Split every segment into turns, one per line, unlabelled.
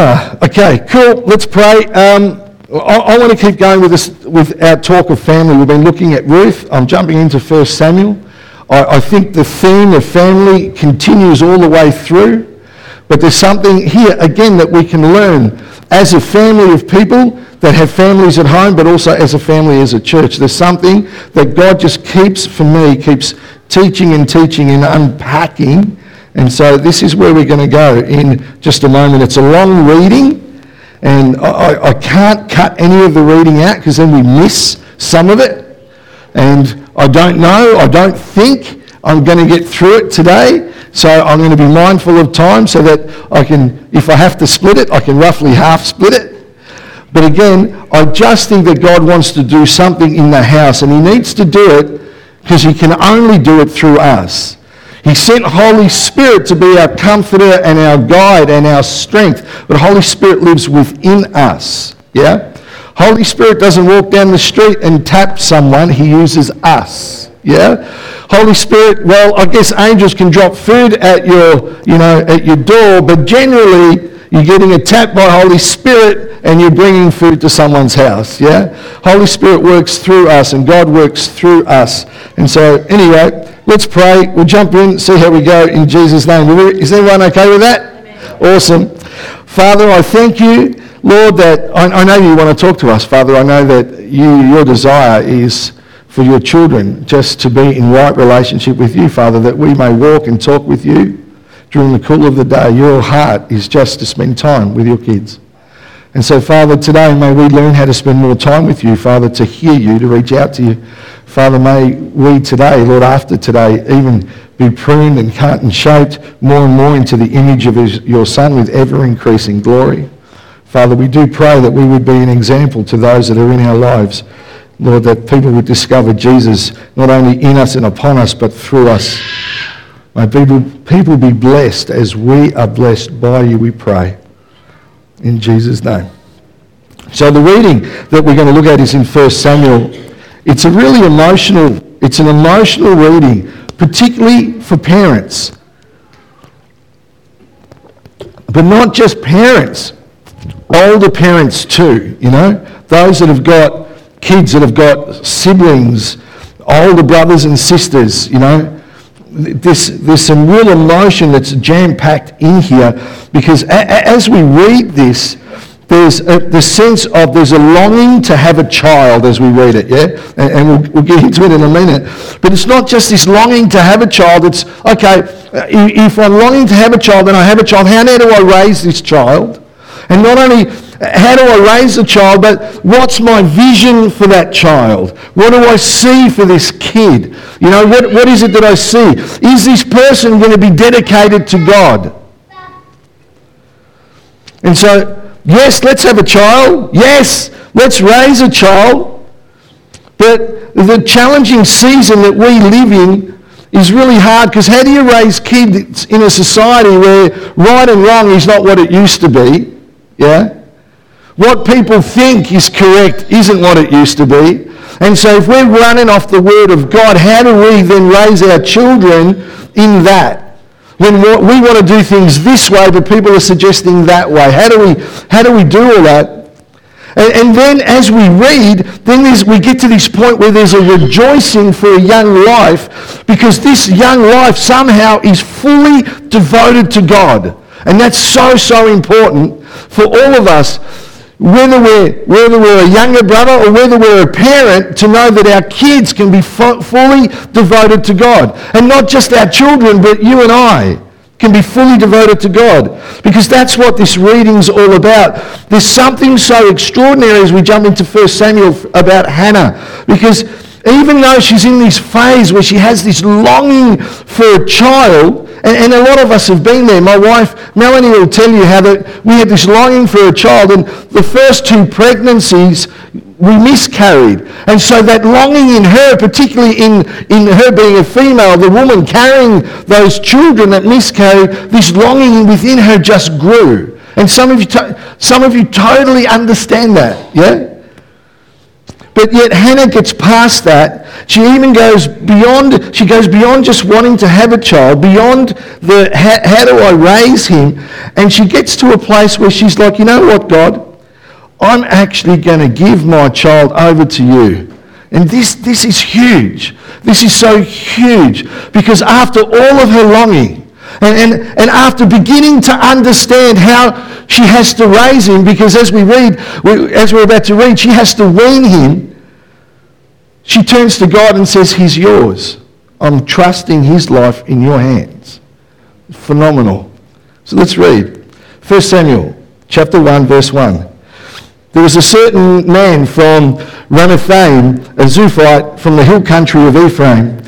Ah, okay, cool. Let's pray. Um, I, I want to keep going with this with our talk of family. We've been looking at Ruth. I'm jumping into 1 Samuel. I, I think the theme of family continues all the way through, but there's something here again that we can learn as a family of people that have families at home, but also as a family as a church. There's something that God just keeps for me, keeps teaching and teaching and unpacking. And so this is where we're going to go in just a moment. It's a long reading, and I, I can't cut any of the reading out because then we miss some of it. And I don't know, I don't think I'm going to get through it today. So I'm going to be mindful of time so that I can, if I have to split it, I can roughly half split it. But again, I just think that God wants to do something in the house, and He needs to do it because He can only do it through us. He sent Holy Spirit to be our comforter and our guide and our strength, but Holy Spirit lives within us. Yeah? Holy Spirit doesn't walk down the street and tap someone, He uses us. Yeah? Holy Spirit, well, I guess angels can drop food at your, you know, at your door, but generally you're getting a tap by Holy Spirit and you're bringing food to someone's house. Yeah? Holy Spirit works through us and God works through us. And so, anyway, let's pray. We'll jump in, see how we go in Jesus' name. Is everyone okay with that? Amen. Awesome. Father, I thank you, Lord, that I, I know you want to talk to us, Father. I know that you, your desire is for your children just to be in right relationship with you, Father, that we may walk and talk with you during the cool of the day. Your heart is just to spend time with your kids. And so, Father, today may we learn how to spend more time with you, Father, to hear you, to reach out to you. Father, may we today, Lord, after today, even be pruned and cut and shaped more and more into the image of your Son with ever increasing glory. Father, we do pray that we would be an example to those that are in our lives. Lord, that people would discover Jesus not only in us and upon us, but through us. May people, people be blessed as we are blessed by you, we pray. In Jesus' name. So the reading that we're going to look at is in 1 Samuel. It's a really emotional, it's an emotional reading, particularly for parents. But not just parents, older parents too, you know, those that have got kids that have got siblings, older brothers and sisters, you know, this, there's some real emotion that's jam-packed in here because a, a, as we read this, there's a, the sense of there's a longing to have a child as we read it, yeah? And, and we'll, we'll, get into it in a minute. But it's not just this longing to have a child. It's, okay, if I'm longing to have a child, then I have a child. How now do I raise this child? And not only how do I raise a child, but what's my vision for that child? What do I see for this kid? You know, what, what is it that I see? Is this person going to be dedicated to God? And so, yes, let's have a child. Yes, let's raise a child. But the challenging season that we live in is really hard because how do you raise kids in a society where right and wrong is not what it used to be? Yeah? What people think is correct isn't what it used to be. And so if we're running off the word of God, how do we then raise our children in that? When we want to do things this way, but people are suggesting that way. How do we, how do, we do all that? And, and then as we read, then we get to this point where there's a rejoicing for a young life because this young life somehow is fully devoted to God. And that's so, so important for all of us whether we're, whether we're a younger brother or whether we're a parent, to know that our kids can be fully devoted to God. And not just our children, but you and I can be fully devoted to God. Because that's what this reading's all about. There's something so extraordinary as we jump into 1 Samuel about Hannah. Because even though she's in this phase where she has this longing for a child, and, a lot of us have been there. My wife, Melanie, will tell you how that we had this longing for a child, and the first two pregnancies, we miscarried. And so that longing in her, particularly in, in her being a female, the woman carrying those children that miscarried, this longing within her just grew. And some of you, to, some of you totally understand that, yeah? But yet Hannah gets past that. She even goes beyond, she goes beyond just wanting to have a child, beyond the how, how do I raise him? And she gets to a place where she's like, you know what, God? I'm actually going to give my child over to you. And this, this is huge. This is so huge because after all of her longing, and, and, and after beginning to understand how she has to raise him, because as we read, we, as we're about to read, she has to wean him, she turns to God and says, He's yours. I'm trusting his life in your hands. Phenomenal. So let's read. 1 Samuel chapter 1, verse 1. There was a certain man from Ramathaim, a Zuphite from the hill country of Ephraim,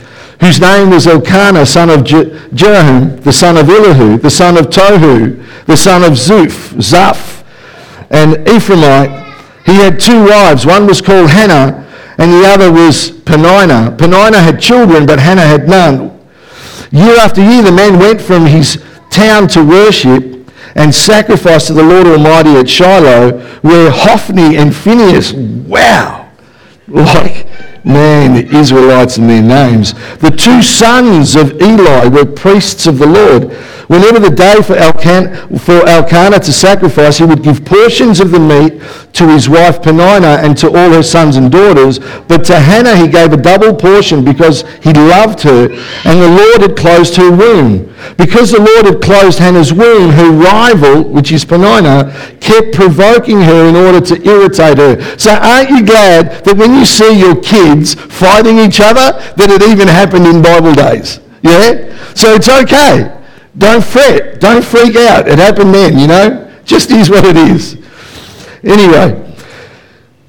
whose name was Elkanah, son of Je- Jeroham, the son of Elihu, the son of Tohu, the son of Zuph, Zaph, and Ephraimite. He had two wives. One was called Hannah, and the other was Peninnah. Peninnah had children, but Hannah had none. Year after year, the man went from his town to worship and sacrifice to the Lord Almighty at Shiloh, where Hophni and Phinehas, wow, like, man, the Israelites and their names. The two sons of Eli were priests of the Lord. Whenever the day for, Elkan- for Elkanah to sacrifice, he would give portions of the meat to his wife Peninnah and to all her sons and daughters. But to Hannah he gave a double portion because he loved her, and the Lord had closed her womb. Because the Lord had closed Hannah's womb, her rival, which is Peninnah, kept provoking her in order to irritate her. So aren't you glad that when you see your kids fighting each other, that it even happened in Bible days? Yeah? So it's okay. Don't fret. Don't freak out. It happened then, you know? Just is what it is. Anyway,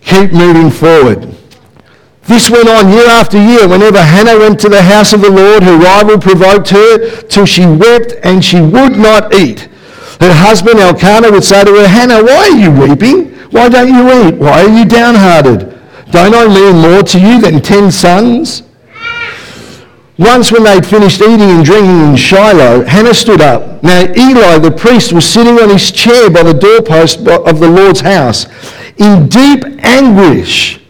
keep moving forward. This went on year after year. Whenever Hannah went to the house of the Lord, her rival provoked her till she wept and she would not eat. Her husband Elkanah would say to her, Hannah, why are you weeping? Why don't you eat? Why are you downhearted? Don't I mean more to you than ten sons? Once when they'd finished eating and drinking in Shiloh, Hannah stood up. Now Eli the priest was sitting on his chair by the doorpost of the Lord's house. In deep anguish,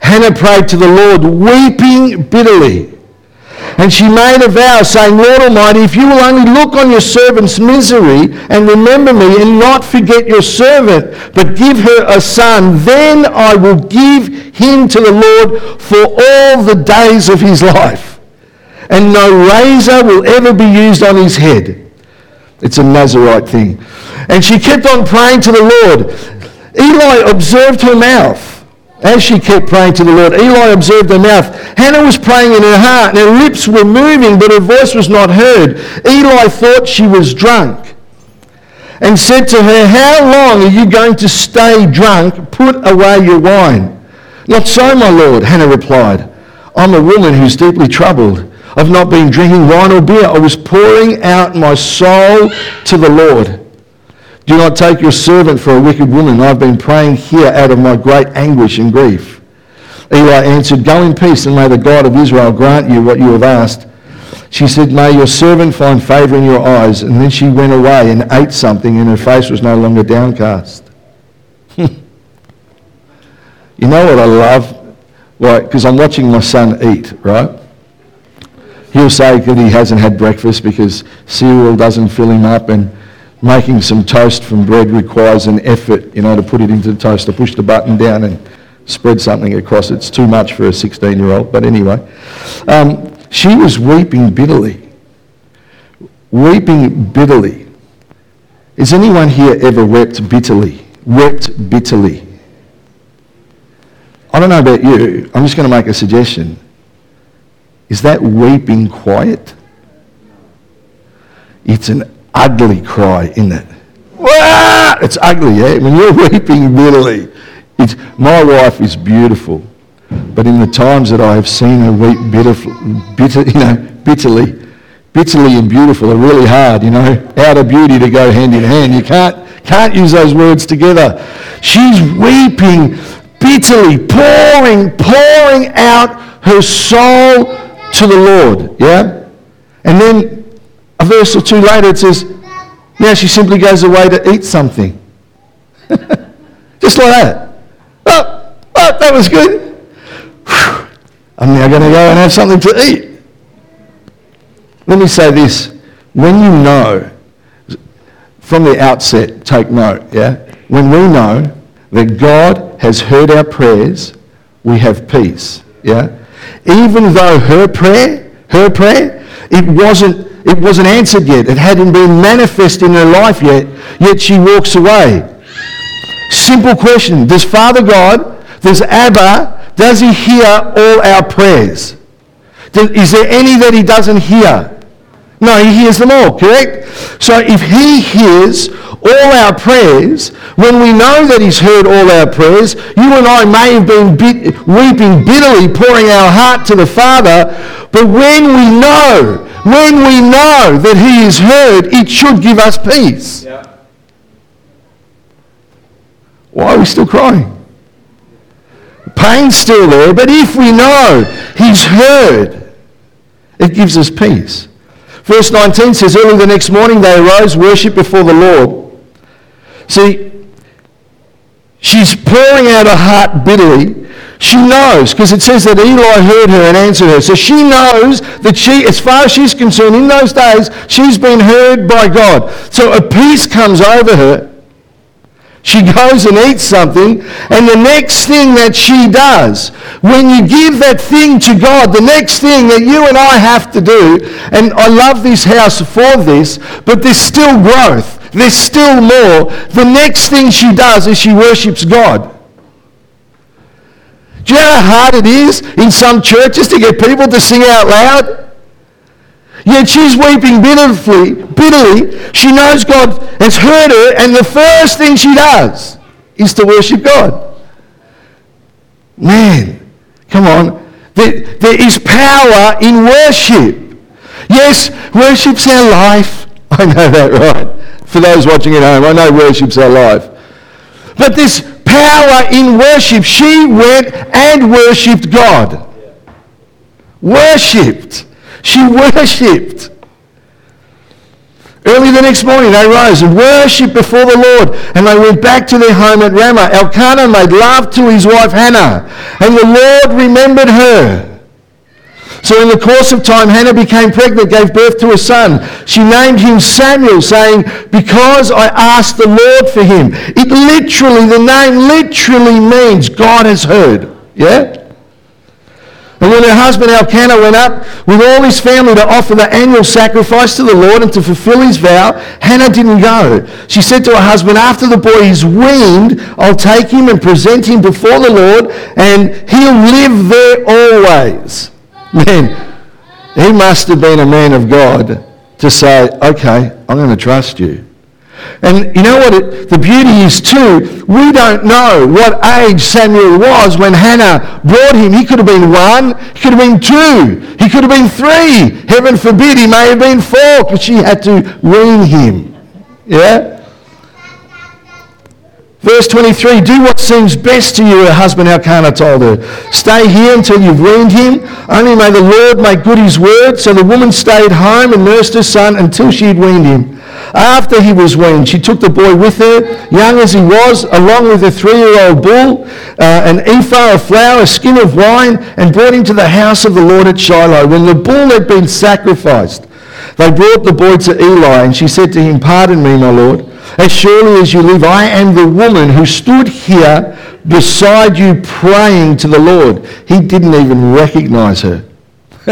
Hannah prayed to the Lord, weeping bitterly. And she made a vow, saying, Lord Almighty, if you will only look on your servant's misery and remember me and not forget your servant, but give her a son, then I will give him to the Lord for all the days of his life and no razor will ever be used on his head. It's a Nazarite thing. And she kept on praying to the Lord. Eli observed her mouth. As she kept praying to the Lord, Eli observed her mouth. Hannah was praying in her heart, and her lips were moving, but her voice was not heard. Eli thought she was drunk and said to her, How long are you going to stay drunk? Put away your wine. Not so, my Lord, Hannah replied. I'm a woman who's deeply troubled. I've not been drinking wine or beer. I was pouring out my soul to the Lord. Do not take your servant for a wicked woman. I've been praying here out of my great anguish and grief. Eli answered, Go in peace, and may the God of Israel grant you what you have asked. She said, May your servant find favor in your eyes. And then she went away and ate something, and her face was no longer downcast. you know what I love? Like, because I'm watching my son eat, right? He'll say that he hasn't had breakfast because cereal doesn't fill him up and making some toast from bread requires an effort, you know, to put it into the toaster, push the button down and spread something across. It's too much for a 16-year-old, but anyway. Um, she was weeping bitterly. Weeping bitterly. Has anyone here ever wept bitterly? Wept bitterly. I don't know about you. I'm just going to make a suggestion. Is that weeping quiet? It's an ugly cry, isn't it? Wah! It's ugly, yeah? When you're weeping bitterly. It's, my wife is beautiful, but in the times that I have seen her weep bitter, bitter, you know, bitterly, bitterly and beautiful are really hard, you know, out of beauty to go hand in hand. You can't, can't use those words together. She's weeping bitterly, pouring, pouring out her soul to the Lord. Yeah? And then a verse or two later it says, now she simply goes away to eat something. Just like that. Oh, oh, that was good. I'm now going to go and have something to eat. Let me say this. When you know, from the outset, take note, yeah? When we know that God has heard our prayers, we have peace, yeah? Even though her prayer, her prayer, it wasn't, it wasn't answered yet. It hadn't been manifest in her life yet, yet she walks away. Simple question. Does Father God, does Abba does he hear all our prayers? Is there any that he doesn't hear? No, he hears them all, correct? So if he hears all our prayers, when we know that he's heard all our prayers, you and I may have been bit, weeping bitterly, pouring our heart to the Father, but when we know, when we know that he is heard, it should give us peace. Yeah. Why are we still crying? Pain's still there, but if we know He's heard, it gives us peace. Verse 19 says, Early the next morning they arose, worshipped before the Lord. See, she's pouring out her heart bitterly. She knows, because it says that Eli heard her and answered her. So she knows that she, as far as she's concerned, in those days, she's been heard by God. So a peace comes over her. She goes and eats something, and the next thing that she does, when you give that thing to God, the next thing that you and I have to do, and I love this house for this, but there's still growth, there's still more. The next thing she does is she worships God. Do you know how hard it is in some churches to get people to sing out loud? Yet she's weeping bitterly, bitterly. She knows God has heard her, and the first thing she does is to worship God. Man, come on. There, there is power in worship. Yes, worship's our life. I know that, right? For those watching at home, I know worship's our life. But this power in worship, she went and worshipped God. Worshipped. She worshipped. Early the next morning, they rose and worshipped before the Lord, and they went back to their home at Ramah. Elkanah made love to his wife Hannah, and the Lord remembered her. So in the course of time, Hannah became pregnant, gave birth to a son. She named him Samuel, saying, because I asked the Lord for him. It literally, the name literally means God has heard. Yeah? And when her husband Elkanah went up with all his family to offer the annual sacrifice to the Lord and to fulfill his vow, Hannah didn't go. She said to her husband, After the boy is weaned, I'll take him and present him before the Lord, and he'll live there always. Man, he must have been a man of God to say, Okay, I'm going to trust you. And you know what it, the beauty is too? We don't know what age Samuel was when Hannah brought him. He could have been one, he could have been two, he could have been three. Heaven forbid, he may have been four because she had to wean him. Yeah? Verse 23, do what seems best to you, her husband Elkanah told her. Stay here until you've weaned him. Only may the Lord make good his word. So the woman stayed home and nursed her son until she had weaned him. After he was weaned, she took the boy with her, young as he was, along with a three-year-old bull, uh, an ephah of flour, a skin of wine, and brought him to the house of the Lord at Shiloh. When the bull had been sacrificed, they brought the boy to Eli, and she said to him, Pardon me, my Lord. As surely as you live, I am the woman who stood here beside you praying to the Lord. He didn't even recognize her.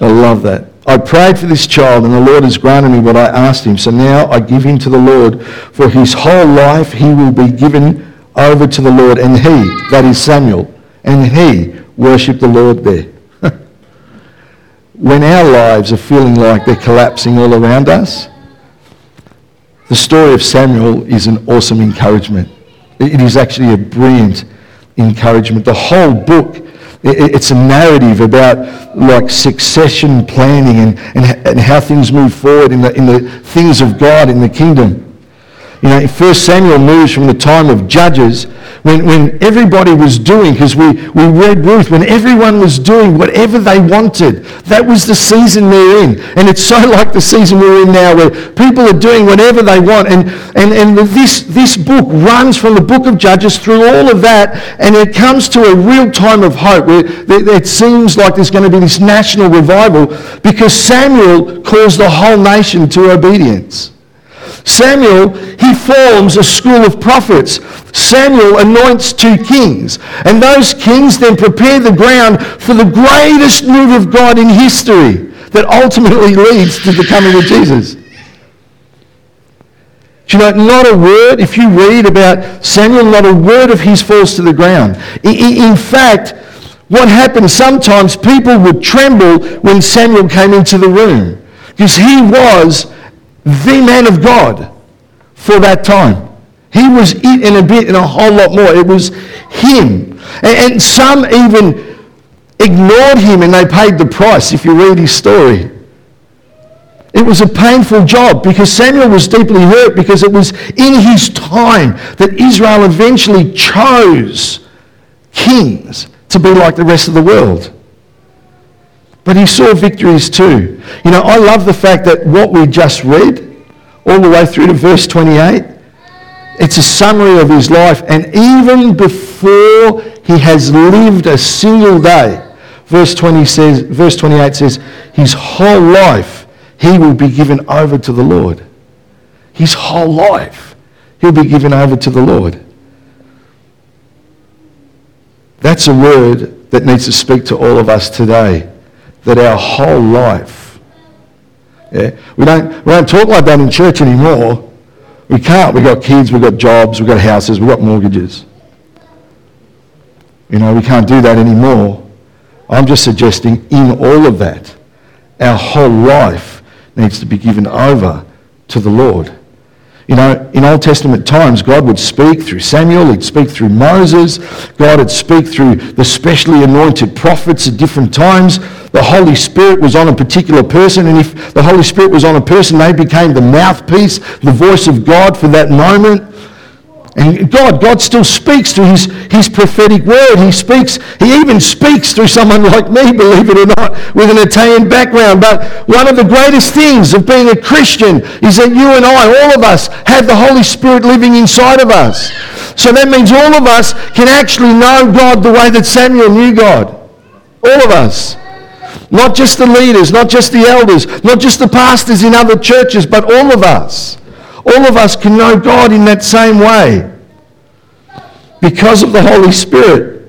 I love that. I prayed for this child, and the Lord has granted me what I asked him. So now I give him to the Lord. For his whole life he will be given over to the Lord. And he, that is Samuel, and he worshipped the Lord there. When our lives are feeling like they're collapsing all around us, the story of Samuel is an awesome encouragement. It is actually a brilliant encouragement. The whole book it's a narrative about like succession planning and, and, and how things move forward in the, in the things of God in the kingdom. You know, 1 Samuel moves from the time of judges when, when everybody was doing, because we, we read Ruth, when everyone was doing whatever they wanted. That was the season we're in. And it's so like the season we're in now where people are doing whatever they want. And, and, and this, this book runs from the book of Judges through all of that and it comes to a real time of hope where it seems like there's going to be this national revival because Samuel calls the whole nation to obedience. Samuel, he forms a school of prophets. Samuel anoints two kings. And those kings then prepare the ground for the greatest move of God in history that ultimately leads to the coming of Jesus. Do you know, not a word, if you read about Samuel, not a word of his falls to the ground. In fact, what happened, sometimes people would tremble when Samuel came into the room because he was the man of God for that time. He was it a bit and a whole lot more. It was him. And, and some even ignored him and they paid the price if you read his story. It was a painful job because Samuel was deeply hurt because it was in his time that Israel eventually chose kings to be like the rest of the world. But he saw victories too. You know, I love the fact that what we just read, all the way through to verse 28, it's a summary of his life. And even before he has lived a single day, verse, 20 says, verse 28 says, his whole life he will be given over to the Lord. His whole life he'll be given over to the Lord. That's a word that needs to speak to all of us today that our whole life, yeah, we don't, we don't talk like that in church anymore. We can't. We've got kids, we've got jobs, we've got houses, we've got mortgages. You know, we can't do that anymore. I'm just suggesting in all of that, our whole life needs to be given over to the Lord. You know, in Old Testament times, God would speak through Samuel, he'd speak through Moses, God would speak through the specially anointed prophets at different times. The Holy Spirit was on a particular person, and if the Holy Spirit was on a person, they became the mouthpiece, the voice of God for that moment. And God, God still speaks through his, his prophetic word. He speaks, he even speaks through someone like me, believe it or not, with an Italian background. But one of the greatest things of being a Christian is that you and I, all of us, have the Holy Spirit living inside of us. So that means all of us can actually know God the way that Samuel knew God. All of us. Not just the leaders, not just the elders, not just the pastors in other churches, but all of us. All of us can know God in that same way because of the Holy Spirit.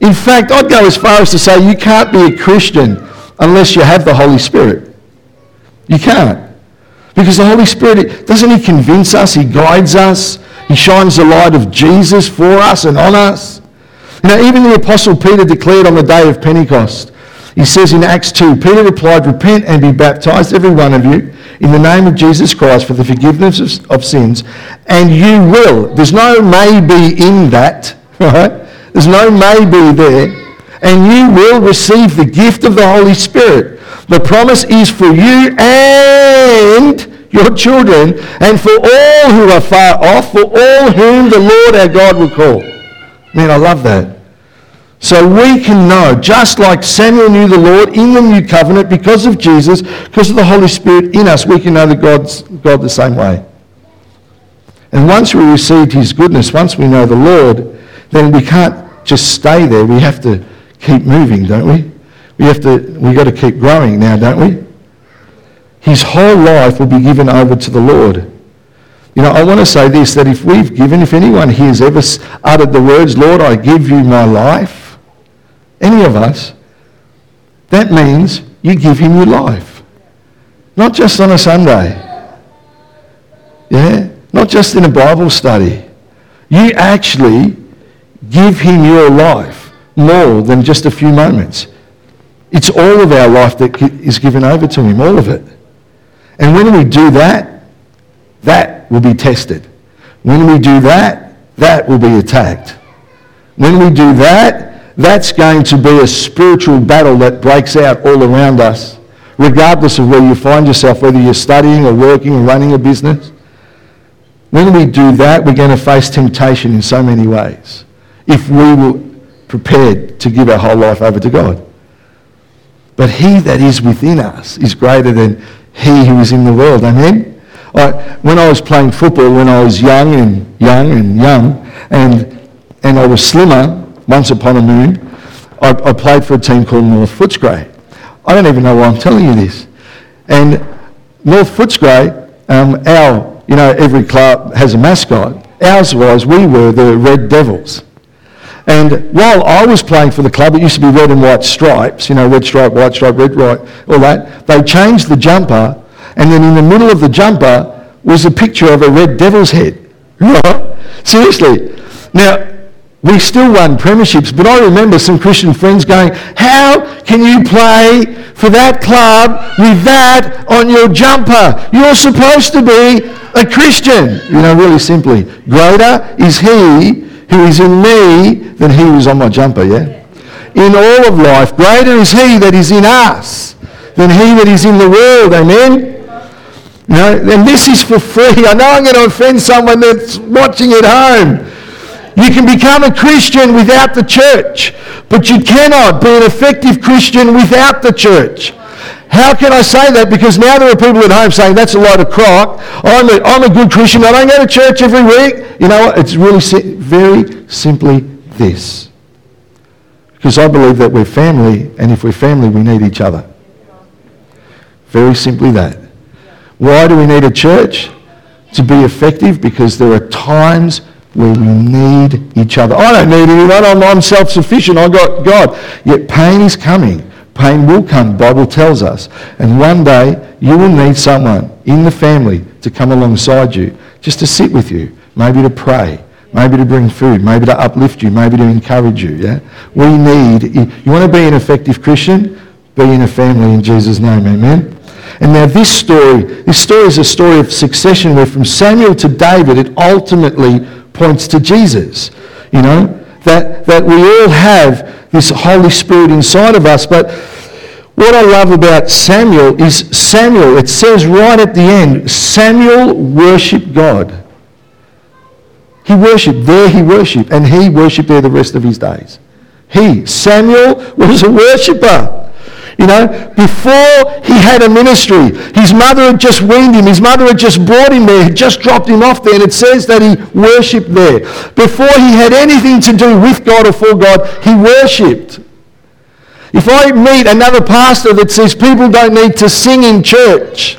In fact, I'd go as far as to say you can't be a Christian unless you have the Holy Spirit. You can't. Because the Holy Spirit, doesn't He convince us? He guides us. He shines the light of Jesus for us and on us. You know, even the Apostle Peter declared on the day of Pentecost, he says in Acts 2, Peter replied, Repent and be baptized, every one of you, in the name of Jesus Christ for the forgiveness of, of sins, and you will. There's no maybe in that, right? There's no maybe there. And you will receive the gift of the Holy Spirit. The promise is for you and your children, and for all who are far off, for all whom the Lord our God will call. Man, I love that. So we can know, just like Samuel knew the Lord in the new covenant because of Jesus, because of the Holy Spirit in us, we can know the God's, God the same way. And once we received his goodness, once we know the Lord, then we can't just stay there. We have to keep moving, don't we? We have to, we've got to keep growing now, don't we? His whole life will be given over to the Lord. You know, I want to say this, that if we've given, if anyone here has ever uttered the words, Lord, I give you my life, any of us, that means you give him your life. Not just on a Sunday. Yeah? Not just in a Bible study. You actually give him your life more than just a few moments. It's all of our life that is given over to him, all of it. And when we do that, that will be tested. When we do that, that will be attacked. When we do that, that's going to be a spiritual battle that breaks out all around us, regardless of where you find yourself, whether you're studying or working or running a business. when we do that, we're going to face temptation in so many ways if we were prepared to give our whole life over to God. But he that is within us is greater than he who is in the world. Amen? I, when I was playing football, when I was young and young and young, and, and I was slimmer, once upon a moon, I, I played for a team called North Footscray. I don't even know why I'm telling you this. And North Footscray, um, our, you know, every club has a mascot. Ours was, we were the Red Devils. And while I was playing for the club, it used to be red and white stripes, you know, red stripe, white stripe, red, white, all that. They changed the jumper, and then in the middle of the jumper was a picture of a red devil's head. Seriously. Now, we still won premierships, but I remember some Christian friends going, how can you play for that club with that on your jumper? You're supposed to be a Christian. You know, really simply, greater is he who is in me than he who is on my jumper, yeah? In all of life, greater is he that is in us than he that is in the world, amen? You know, and this is for free. I know I'm going to offend someone that's watching at home. You can become a Christian without the church, but you cannot be an effective Christian without the church. How can I say that? Because now there are people at home saying, that's a load of crock. I'm a, I'm a good Christian. I don't go to church every week. You know what? It's really si- very simply this. Because I believe that we're family, and if we're family, we need each other. Very simply that. Why do we need a church? To be effective, because there are times where we need each other. I don't need anyone. I'm, I'm self-sufficient. I've got God. Yet pain is coming Pain will come, Bible tells us. And one day you will need someone in the family to come alongside you, just to sit with you, maybe to pray, maybe to bring food, maybe to uplift you, maybe to encourage you. Yeah? We need, you want to be an effective Christian? Be in a family in Jesus' name. Amen. And now this story, this story is a story of succession where from Samuel to David, it ultimately points to Jesus. You know, that, that we all have this Holy Spirit inside of us. But what I love about Samuel is Samuel, it says right at the end, Samuel worshipped God. He worshipped. There he worshipped. And he worshipped there the rest of his days. He, Samuel, was a worshipper. You know, before he had a ministry, his mother had just weaned him. His mother had just brought him there, had just dropped him off there, and it says that he worshipped there. Before he had anything to do with God or for God, he worshipped. If I meet another pastor that says people don't need to sing in church,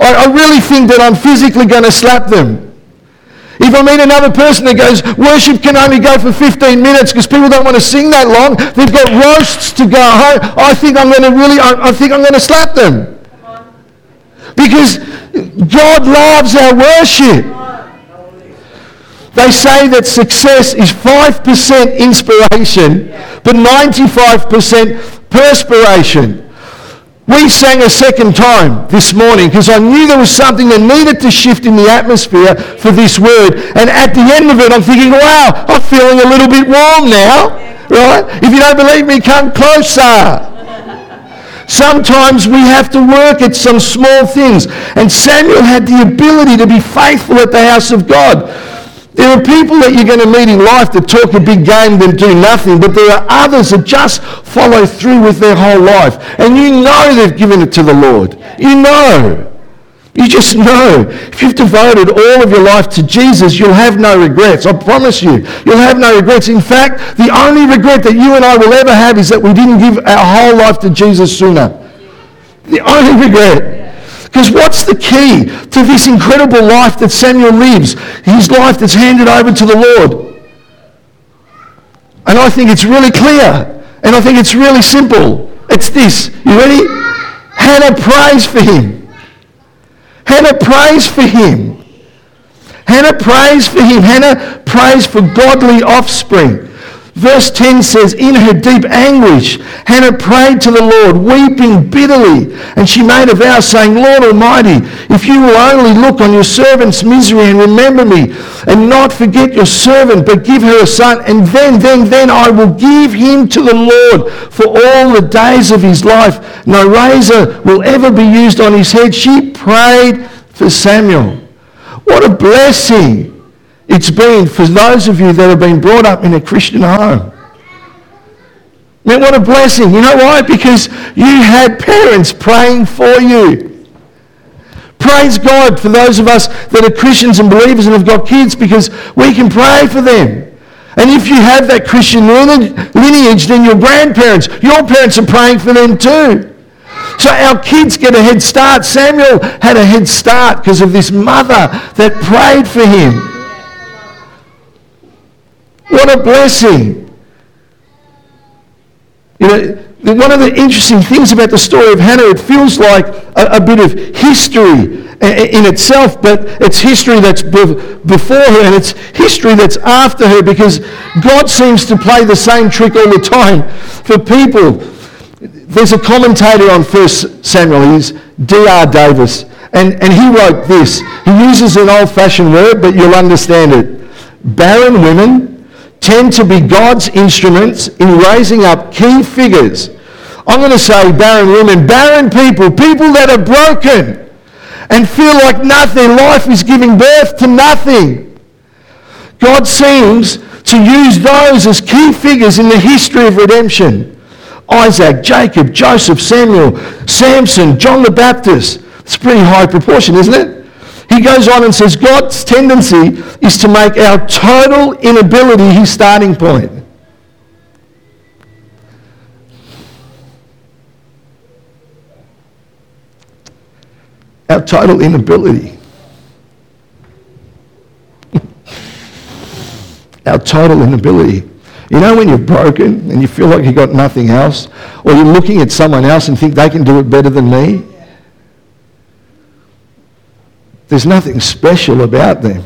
I, I really think that I'm physically going to slap them. If I meet another person that goes, worship can only go for 15 minutes because people don't want to sing that long, they've got roasts to go home, I think I'm going to really, I, I think I'm going to slap them. Because God loves our worship. They say that success is 5% inspiration, but 95% perspiration. We sang a second time this morning because I knew there was something that needed to shift in the atmosphere for this word. And at the end of it, I'm thinking, wow, I'm feeling a little bit warm now. Right? If you don't believe me, come closer. Sometimes we have to work at some small things. And Samuel had the ability to be faithful at the house of God. There are people that you're going to meet in life that talk a big game that do nothing, but there are others that just follow through with their whole life. And you know they've given it to the Lord. You know. You just know. If you've devoted all of your life to Jesus, you'll have no regrets. I promise you. You'll have no regrets. In fact, the only regret that you and I will ever have is that we didn't give our whole life to Jesus sooner. The only regret. Because what's the key to this incredible life that Samuel lives? His life that's handed over to the Lord. And I think it's really clear. And I think it's really simple. It's this. You ready? Hannah prays for him. Hannah prays for him. Hannah prays for him. Hannah prays for godly offspring. Verse 10 says, In her deep anguish, Hannah prayed to the Lord, weeping bitterly. And she made a vow, saying, Lord Almighty, if you will only look on your servant's misery and remember me, and not forget your servant, but give her a son, and then, then, then I will give him to the Lord for all the days of his life. No razor will ever be used on his head. She prayed for Samuel. What a blessing it's been for those of you that have been brought up in a Christian home. Man, what a blessing. You know why? Because you had parents praying for you. Praise God for those of us that are Christians and believers and have got kids because we can pray for them. And if you have that Christian lineage, then your grandparents, your parents are praying for them too. So our kids get a head start. Samuel had a head start because of this mother that prayed for him. What a blessing. You know, one of the interesting things about the story of Hannah, it feels like a, a bit of history in itself, but it's history that's before her and it's history that's after her because God seems to play the same trick all the time for people. There's a commentator on 1 Samuel, he's D.R. Davis, and, and he wrote this. He uses an old fashioned word, but you'll understand it. Barren women tend to be God's instruments in raising up key figures. I'm going to say barren women, barren people, people that are broken and feel like nothing. Life is giving birth to nothing. God seems to use those as key figures in the history of redemption. Isaac, Jacob, Joseph, Samuel, Samson, John the Baptist. It's a pretty high proportion, isn't it? He goes on and says God's tendency is to make our total inability his starting point. our total inability. our total inability. You know when you're broken and you feel like you've got nothing else? Or you're looking at someone else and think they can do it better than me? There's nothing special about them.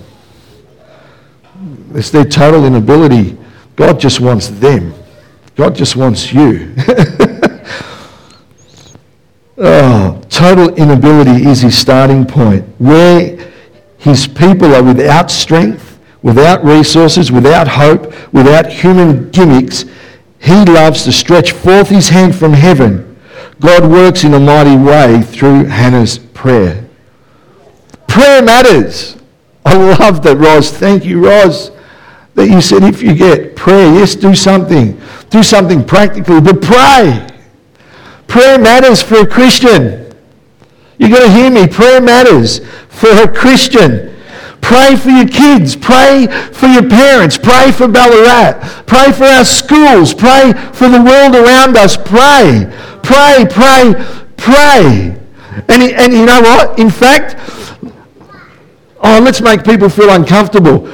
It's their total inability. God just wants them. God just wants you. oh, total inability is his starting point. Where his people are without strength, without resources, without hope, without human gimmicks, he loves to stretch forth his hand from heaven. God works in a mighty way through Hannah's prayer. Prayer matters. I love that, Roz. Thank you, Roz, that you said if you get prayer, yes, do something. Do something practically, but pray. Prayer matters for a Christian. You've got to hear me. Prayer matters for a Christian. Pray for your kids. Pray for your parents. Pray for Ballarat. Pray for our schools. Pray for the world around us. Pray. Pray, pray, pray. And, and you know what? In fact, oh, let's make people feel uncomfortable.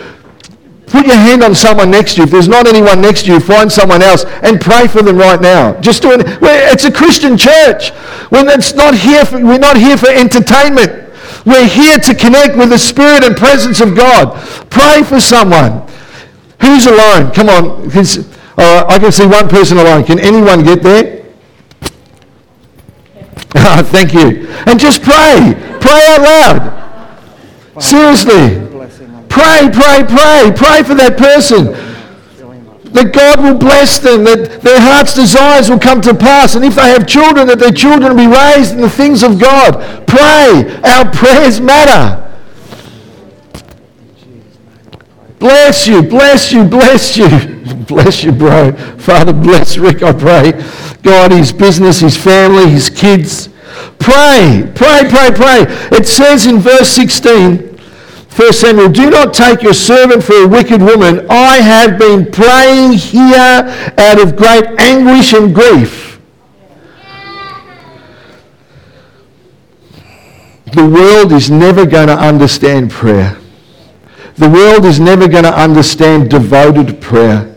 Put your hand on someone next to you. If there's not anyone next to you, find someone else and pray for them right now. Just do it. It's a Christian church. When it's not here for, we're not here for entertainment. We're here to connect with the Spirit and presence of God. Pray for someone. Who's alone? Come on. Uh, I can see one person alone. Can anyone get there? thank you. And just pray. Pray out loud. Seriously. Pray, pray, pray. Pray for that person. That God will bless them, that their heart's desires will come to pass. And if they have children, that their children will be raised in the things of God. Pray. Our prayers matter. Bless you, bless you, bless you. bless you, bro. Father, bless Rick, I pray. God, his business, his family, his kids. Pray, pray, pray, pray. It says in verse 16, 1 Samuel, do not take your servant for a wicked woman. I have been praying here out of great anguish and grief. The world is never going to understand prayer. The world is never going to understand devoted prayer.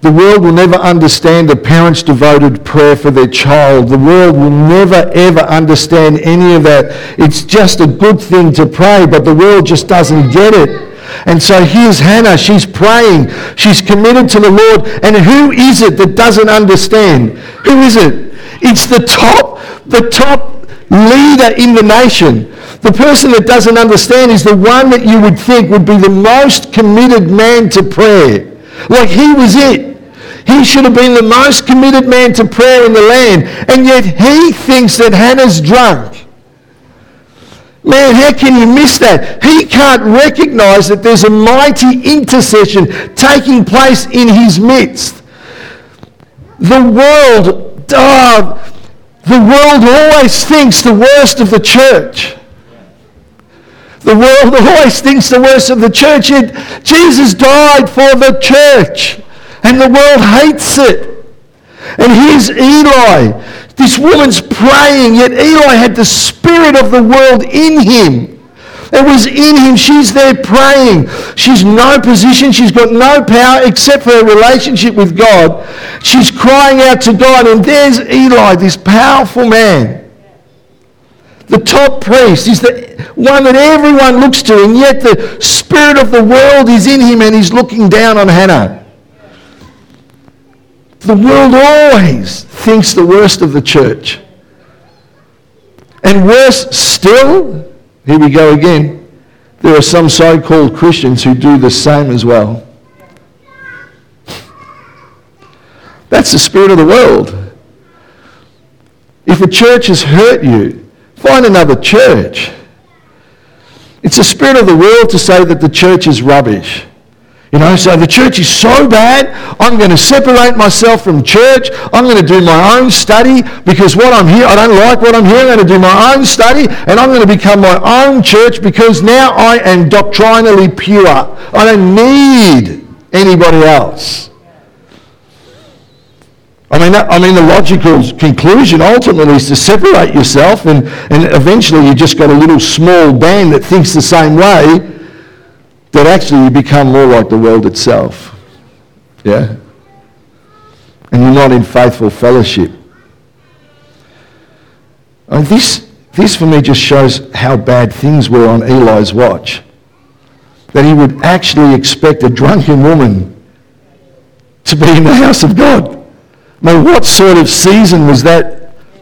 The world will never understand a parent's devoted prayer for their child. The world will never, ever understand any of that. It's just a good thing to pray, but the world just doesn't get it. And so here's Hannah. She's praying. She's committed to the Lord. And who is it that doesn't understand? Who is it? It's the top, the top leader in the nation. The person that doesn't understand is the one that you would think would be the most committed man to prayer. Like he was it. He should have been the most committed man to prayer in the land. And yet he thinks that Hannah's drunk. Man, how can you miss that? He can't recognize that there's a mighty intercession taking place in his midst. The world, oh, the world always thinks the worst of the church. The world always thinks the worst of the church. Yet Jesus died for the church, and the world hates it. And here's Eli. This woman's praying, yet Eli had the spirit of the world in him. It was in him. She's there praying. She's no position. She's got no power except for her relationship with God. She's crying out to God. And there's Eli, this powerful man. The top priest is the one that everyone looks to, and yet the spirit of the world is in him and he's looking down on Hannah. The world always thinks the worst of the church. And worse still, here we go again. There are some so called Christians who do the same as well. That's the spirit of the world. If a church has hurt you, find another church. It's the spirit of the world to say that the church is rubbish. You know, so the church is so bad, I'm going to separate myself from church. I'm going to do my own study because what I'm here, I don't like what I'm here. I'm going to do my own study and I'm going to become my own church because now I am doctrinally pure. I don't need anybody else. I mean, I mean, the logical conclusion ultimately is to separate yourself and, and eventually you've just got a little small band that thinks the same way that actually you become more like the world itself. Yeah? And you're not in faithful fellowship. And this, this for me just shows how bad things were on Eli's watch. That he would actually expect a drunken woman to be in the house of God. Mean, what sort of season was that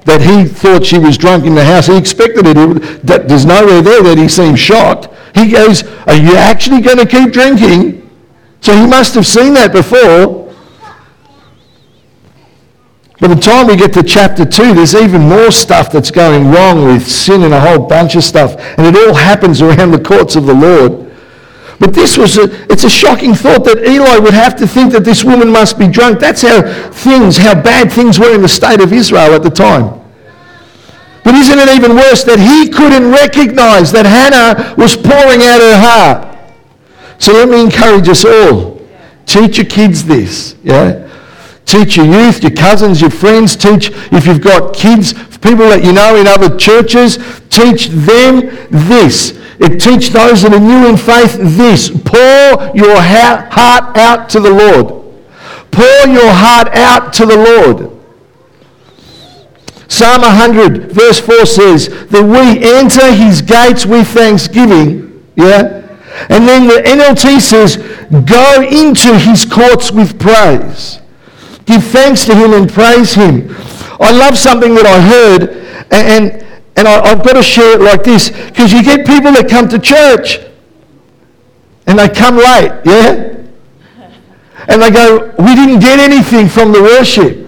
that he thought she was drunk in the house? He expected it. There's nowhere there that he seemed shocked. He goes, Are you actually going to keep drinking? So he must have seen that before. By the time we get to chapter 2, there's even more stuff that's going wrong with sin and a whole bunch of stuff. And it all happens around the courts of the Lord. But this was a, it's a shocking thought that Eli would have to think that this woman must be drunk. That's how things, how bad things were in the state of Israel at the time. But isn't it even worse that he couldn't recognize that Hannah was pouring out her heart? So let me encourage us all. Teach your kids this, yeah? Teach your youth, your cousins, your friends. Teach, if you've got kids, people that you know in other churches, teach them this. It teach those that are new in faith this. Pour your heart out to the Lord. Pour your heart out to the Lord. Psalm 100, verse 4 says that we enter his gates with thanksgiving. Yeah? And then the NLT says, go into his courts with praise. Give thanks to him and praise him. I love something that I heard, and, and I, I've got to share it like this, because you get people that come to church, and they come late, yeah? And they go, we didn't get anything from the worship.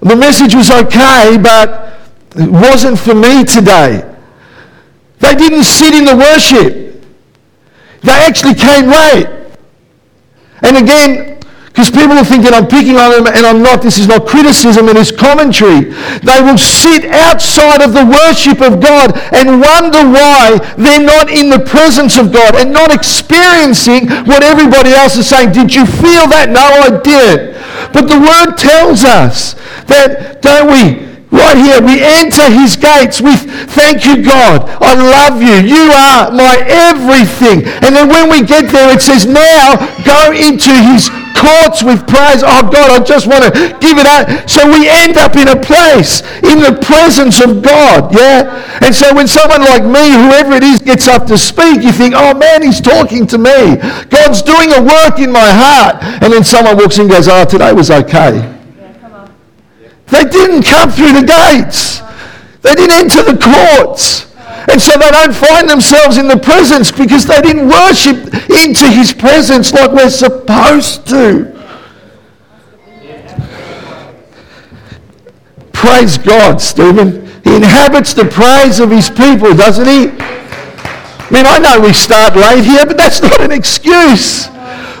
The message was okay, but it wasn't for me today. They didn't sit in the worship. They actually came late. And again, because people are thinking I'm picking on them and I'm not. This is not criticism, it is commentary. They will sit outside of the worship of God and wonder why they're not in the presence of God and not experiencing what everybody else is saying. Did you feel that? No, I did. But the word tells us that, don't we? Right here, we enter his gates with, thank you, God. I love you. You are my everything. And then when we get there, it says, now go into his courts with praise. Oh, God, I just want to give it out. So we end up in a place in the presence of God. Yeah? And so when someone like me, whoever it is, gets up to speak, you think, oh, man, he's talking to me. God's doing a work in my heart. And then someone walks in and goes, oh, today was okay. They didn't come through the gates. They didn't enter the courts. And so they don't find themselves in the presence because they didn't worship into his presence like we're supposed to. Praise God, Stephen. He inhabits the praise of his people, doesn't he? I mean, I know we start late here, but that's not an excuse.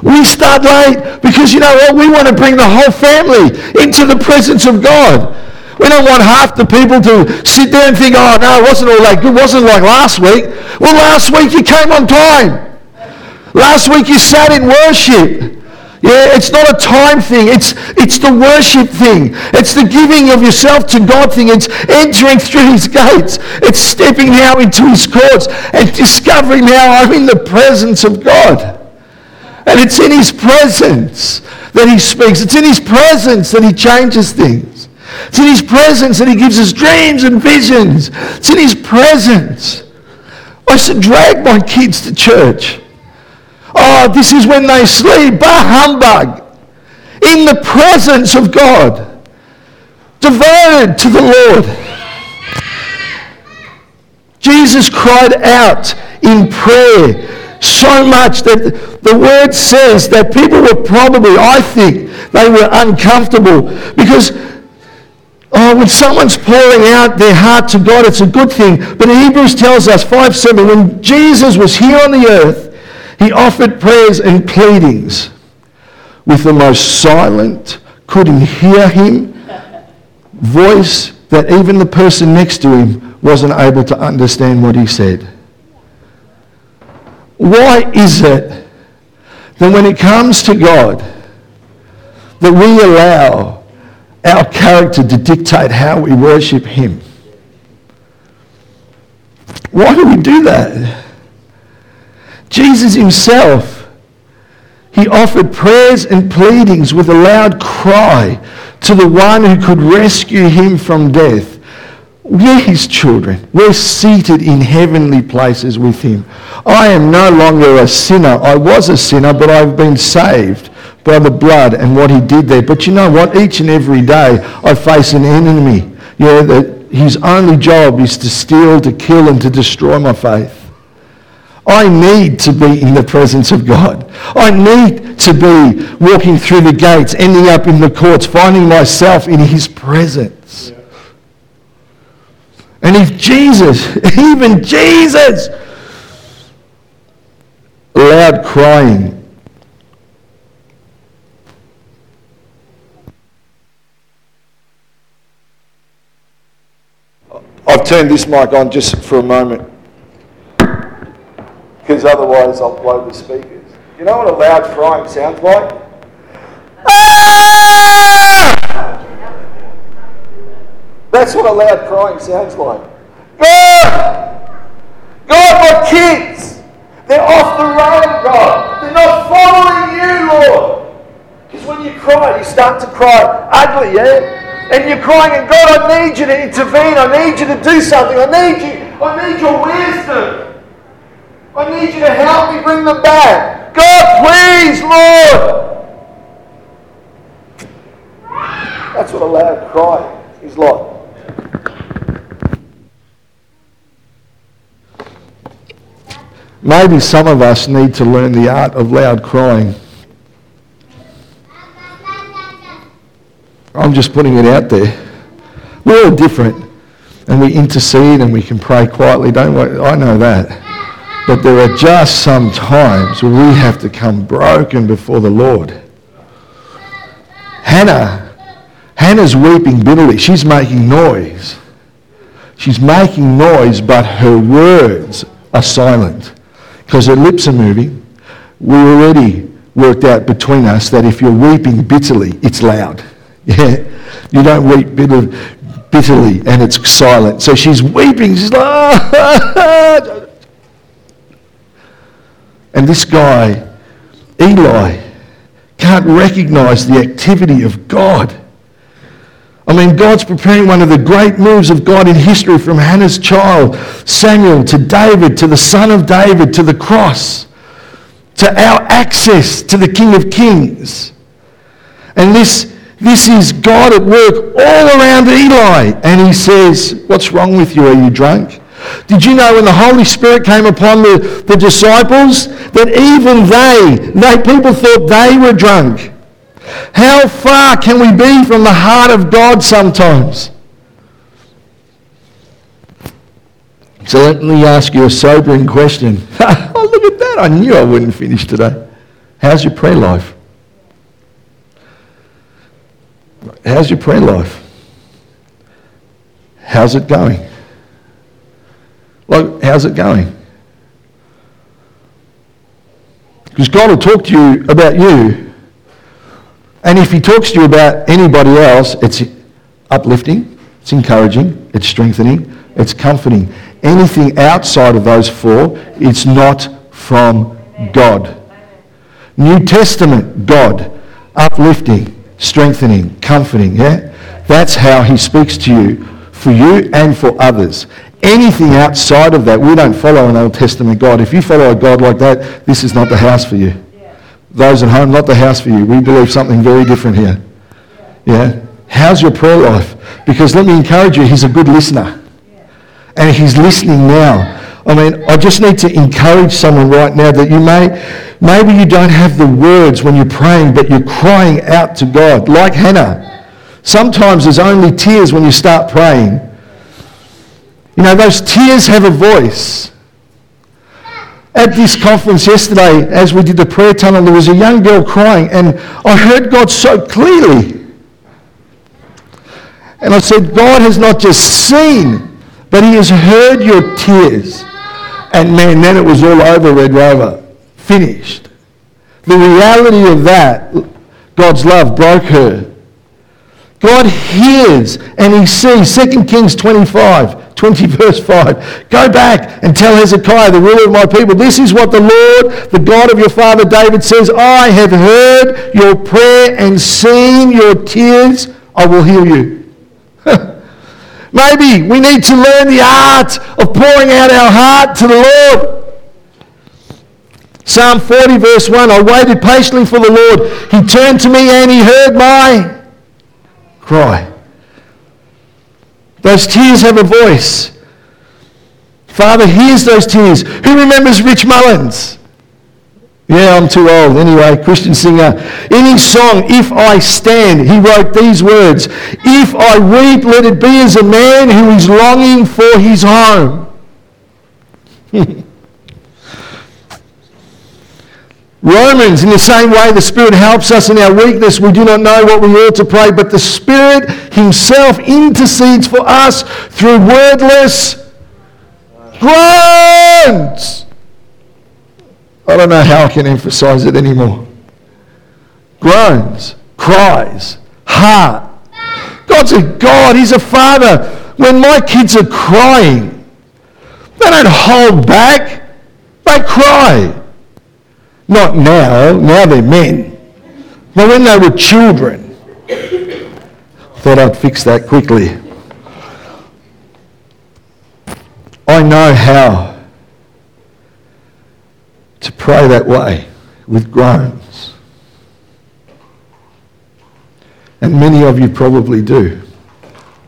We start late because, you know what, we want to bring the whole family into the presence of God. We don't want half the people to sit there and think, oh, no, it wasn't all that good. It wasn't like last week. Well, last week you came on time. Last week you sat in worship. Yeah, it's not a time thing. It's, it's the worship thing. It's the giving of yourself to God thing. It's entering through his gates. It's stepping now into his courts and discovering now I'm in the presence of God. And it's in his presence that he speaks. It's in his presence that he changes things. It's in his presence that he gives us dreams and visions. It's in his presence. I used to drag my kids to church. Oh, this is when they sleep. Bah humbug. In the presence of God. Devoted to the Lord. Jesus cried out in prayer so much that the word says that people were probably, I think, they were uncomfortable because Oh, when someone's pouring out their heart to God, it's a good thing. But Hebrews tells us, 5 7, when Jesus was here on the earth, he offered prayers and pleadings with the most silent, couldn't hear him, voice that even the person next to him wasn't able to understand what he said. Why is it that when it comes to God, that we allow our character to dictate how we worship him? Why do we do that? Jesus himself, he offered prayers and pleadings with a loud cry to the one who could rescue him from death. We're his children. We're seated in heavenly places with him. I am no longer a sinner. I was a sinner, but I've been saved by the blood and what he did there. But you know what? Each and every day I face an enemy. Yeah, that his only job is to steal, to kill, and to destroy my faith. I need to be in the presence of God. I need to be walking through the gates, ending up in the courts, finding myself in his presence. And if Jesus, even Jesus, loud crying, I've turned this mic on just for a moment because otherwise I'll blow the speakers. You know what a loud crying sounds like? Ah! That's what a loud crying sounds like. God! God, my kids! They're off the road, God! They're not following you, Lord! Because when you cry, you start to cry ugly, yeah? And you're crying, and God, I need you to intervene. I need you to do something. I need you. I need your wisdom. I need you to help me bring them back. God, please, Lord. That's what a loud cry is like. Maybe some of us need to learn the art of loud crying. I'm just putting it out there. We're all different and we intercede and we can pray quietly, don't we? I know that. But there are just some times where we have to come broken before the Lord. Hannah, Hannah's weeping bitterly. She's making noise. She's making noise, but her words are silent because her lips are moving. We already worked out between us that if you're weeping bitterly, it's loud. Yeah, you don't weep bitter, bitterly and it's silent. So she's weeping. She's like, ah, and this guy, Eli, can't recognize the activity of God. I mean, God's preparing one of the great moves of God in history from Hannah's child, Samuel, to David, to the son of David, to the cross, to our access to the King of Kings. And this, this is God at work all around Eli. And he says, What's wrong with you? Are you drunk? Did you know when the Holy Spirit came upon the, the disciples that even they, they, people thought they were drunk? How far can we be from the heart of God sometimes? So let me ask you a sobering question. oh, look at that. I knew I wouldn't finish today. How's your prayer life? How's your prayer life? How's it going? Like, how's it going? Because God will talk to you about you. And if He talks to you about anybody else, it's uplifting, it's encouraging, it's strengthening, it's comforting. Anything outside of those four, it's not from God. New Testament, God, uplifting, strengthening, comforting, yeah? That's how He speaks to you, for you and for others anything outside of that, we don't follow an Old Testament God. If you follow a God like that, this is not the house for you. Those at home, not the house for you. We believe something very different here. Yeah? How's your prayer life? Because let me encourage you, he's a good listener. And he's listening now. I mean, I just need to encourage someone right now that you may, maybe you don't have the words when you're praying, but you're crying out to God, like Hannah. Sometimes there's only tears when you start praying. You know, those tears have a voice. At this conference yesterday, as we did the prayer tunnel, there was a young girl crying, and I heard God so clearly. And I said, God has not just seen, but He has heard your tears. And man, then it was all over, Red Rover. Finished. The reality of that, God's love broke her. God hears and he sees. 2 Kings 25, 20 verse 5. Go back and tell Hezekiah, the ruler of my people, this is what the Lord, the God of your father David says, I have heard your prayer and seen your tears. I will heal you. Maybe we need to learn the art of pouring out our heart to the Lord. Psalm 40 verse 1, I waited patiently for the Lord. He turned to me and he heard my cry. Those tears have a voice. Father hears those tears. Who remembers Rich Mullins? Yeah, I'm too old. Anyway, Christian singer. In his song, If I Stand, he wrote these words If I weep, let it be as a man who is longing for his home. Romans, in the same way, the Spirit helps us in our weakness. We do not know what we ought to pray, but the Spirit Himself intercedes for us through wordless groans. I don't know how I can emphasize it anymore. Groans, cries, heart. God's a God, He's a Father. When my kids are crying, they don't hold back, they cry. Not now, now they're men. But when they were children, thought I'd fix that quickly. I know how pray that way with groans. And many of you probably do.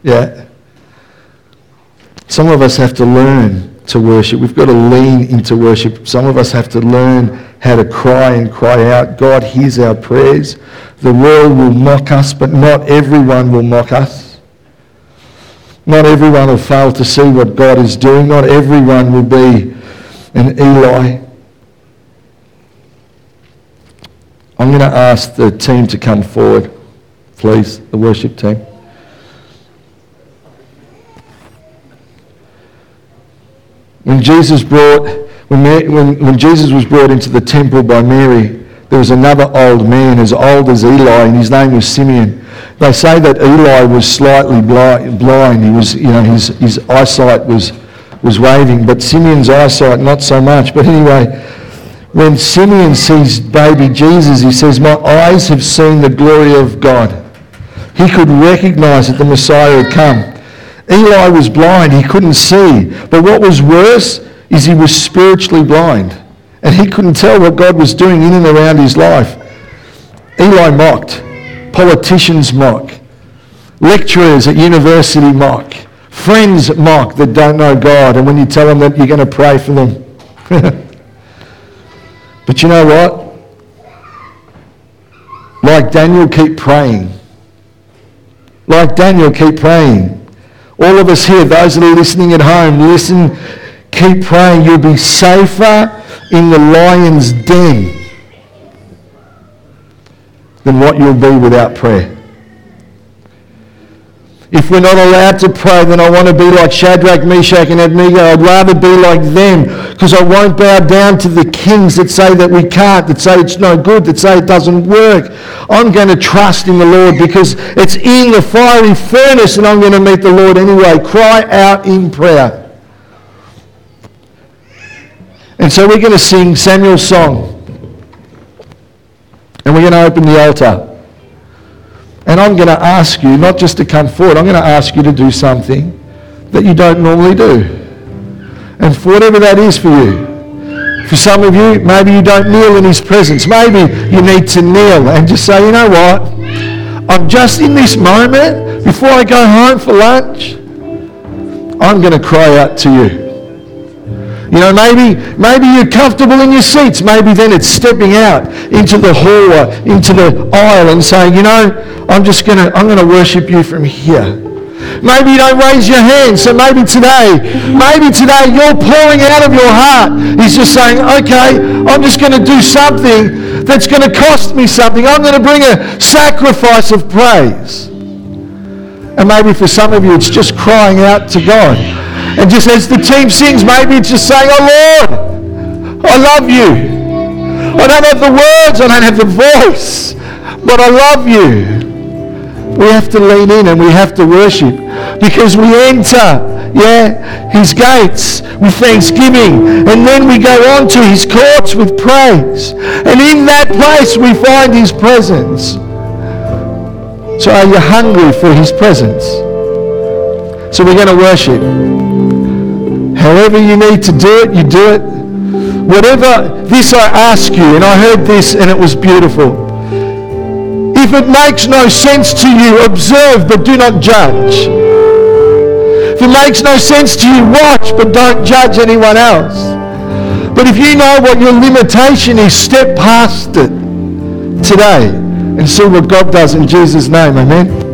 Yeah. Some of us have to learn to worship. We've got to lean into worship. Some of us have to learn how to cry and cry out. God hears our prayers. The world will mock us, but not everyone will mock us. Not everyone will fail to see what God is doing. Not everyone will be an Eli. I'm going to ask the team to come forward, please, the worship team. When Jesus brought when, when, when Jesus was brought into the temple by Mary, there was another old man as old as Eli, and his name was Simeon. They say that Eli was slightly blind. He was, you know, his, his eyesight was, was waving, but Simeon's eyesight not so much. But anyway, when Simeon sees baby Jesus, he says, My eyes have seen the glory of God. He could recognize that the Messiah had come. Eli was blind, he couldn't see. But what was worse, is he was spiritually blind and he couldn't tell what God was doing in and around his life. Eli mocked. Politicians mock. Lecturers at university mock. Friends mock that don't know God. And when you tell them that you're going to pray for them. but you know what? Like Daniel, keep praying. Like Daniel, keep praying. All of us here, those that are listening at home, listen keep praying. You'll be safer in the lion's den than what you'll be without prayer. If we're not allowed to pray, then I want to be like Shadrach, Meshach, and Abednego. I'd rather be like them because I won't bow down to the kings that say that we can't, that say it's no good, that say it doesn't work. I'm going to trust in the Lord because it's in the fiery furnace and I'm going to meet the Lord anyway. Cry out in prayer. And so we're going to sing Samuel's song. And we're going to open the altar. And I'm going to ask you not just to come forward, I'm going to ask you to do something that you don't normally do. And for whatever that is for you, for some of you, maybe you don't kneel in his presence. Maybe you need to kneel and just say, you know what? I'm just in this moment, before I go home for lunch, I'm going to cry out to you. You know, maybe, maybe you're comfortable in your seats. Maybe then it's stepping out into the hall or into the aisle and saying, you know, I'm just going to, I'm going to worship you from here. Maybe you don't raise your hand. So maybe today, maybe today you're pouring out of your heart. He's just saying, okay, I'm just going to do something that's going to cost me something. I'm going to bring a sacrifice of praise. And maybe for some of you, it's just crying out to God. And just as the team sings, maybe it's just saying, Oh Lord, I love you. I don't have the words, I don't have the voice, but I love you. We have to lean in and we have to worship because we enter, yeah, his gates with thanksgiving and then we go on to his courts with praise. And in that place we find his presence. So are you hungry for his presence? So we're going to worship. However you need to do it, you do it. Whatever this I ask you, and I heard this and it was beautiful. If it makes no sense to you, observe but do not judge. If it makes no sense to you, watch but don't judge anyone else. But if you know what your limitation is, step past it today and see what God does in Jesus' name. Amen.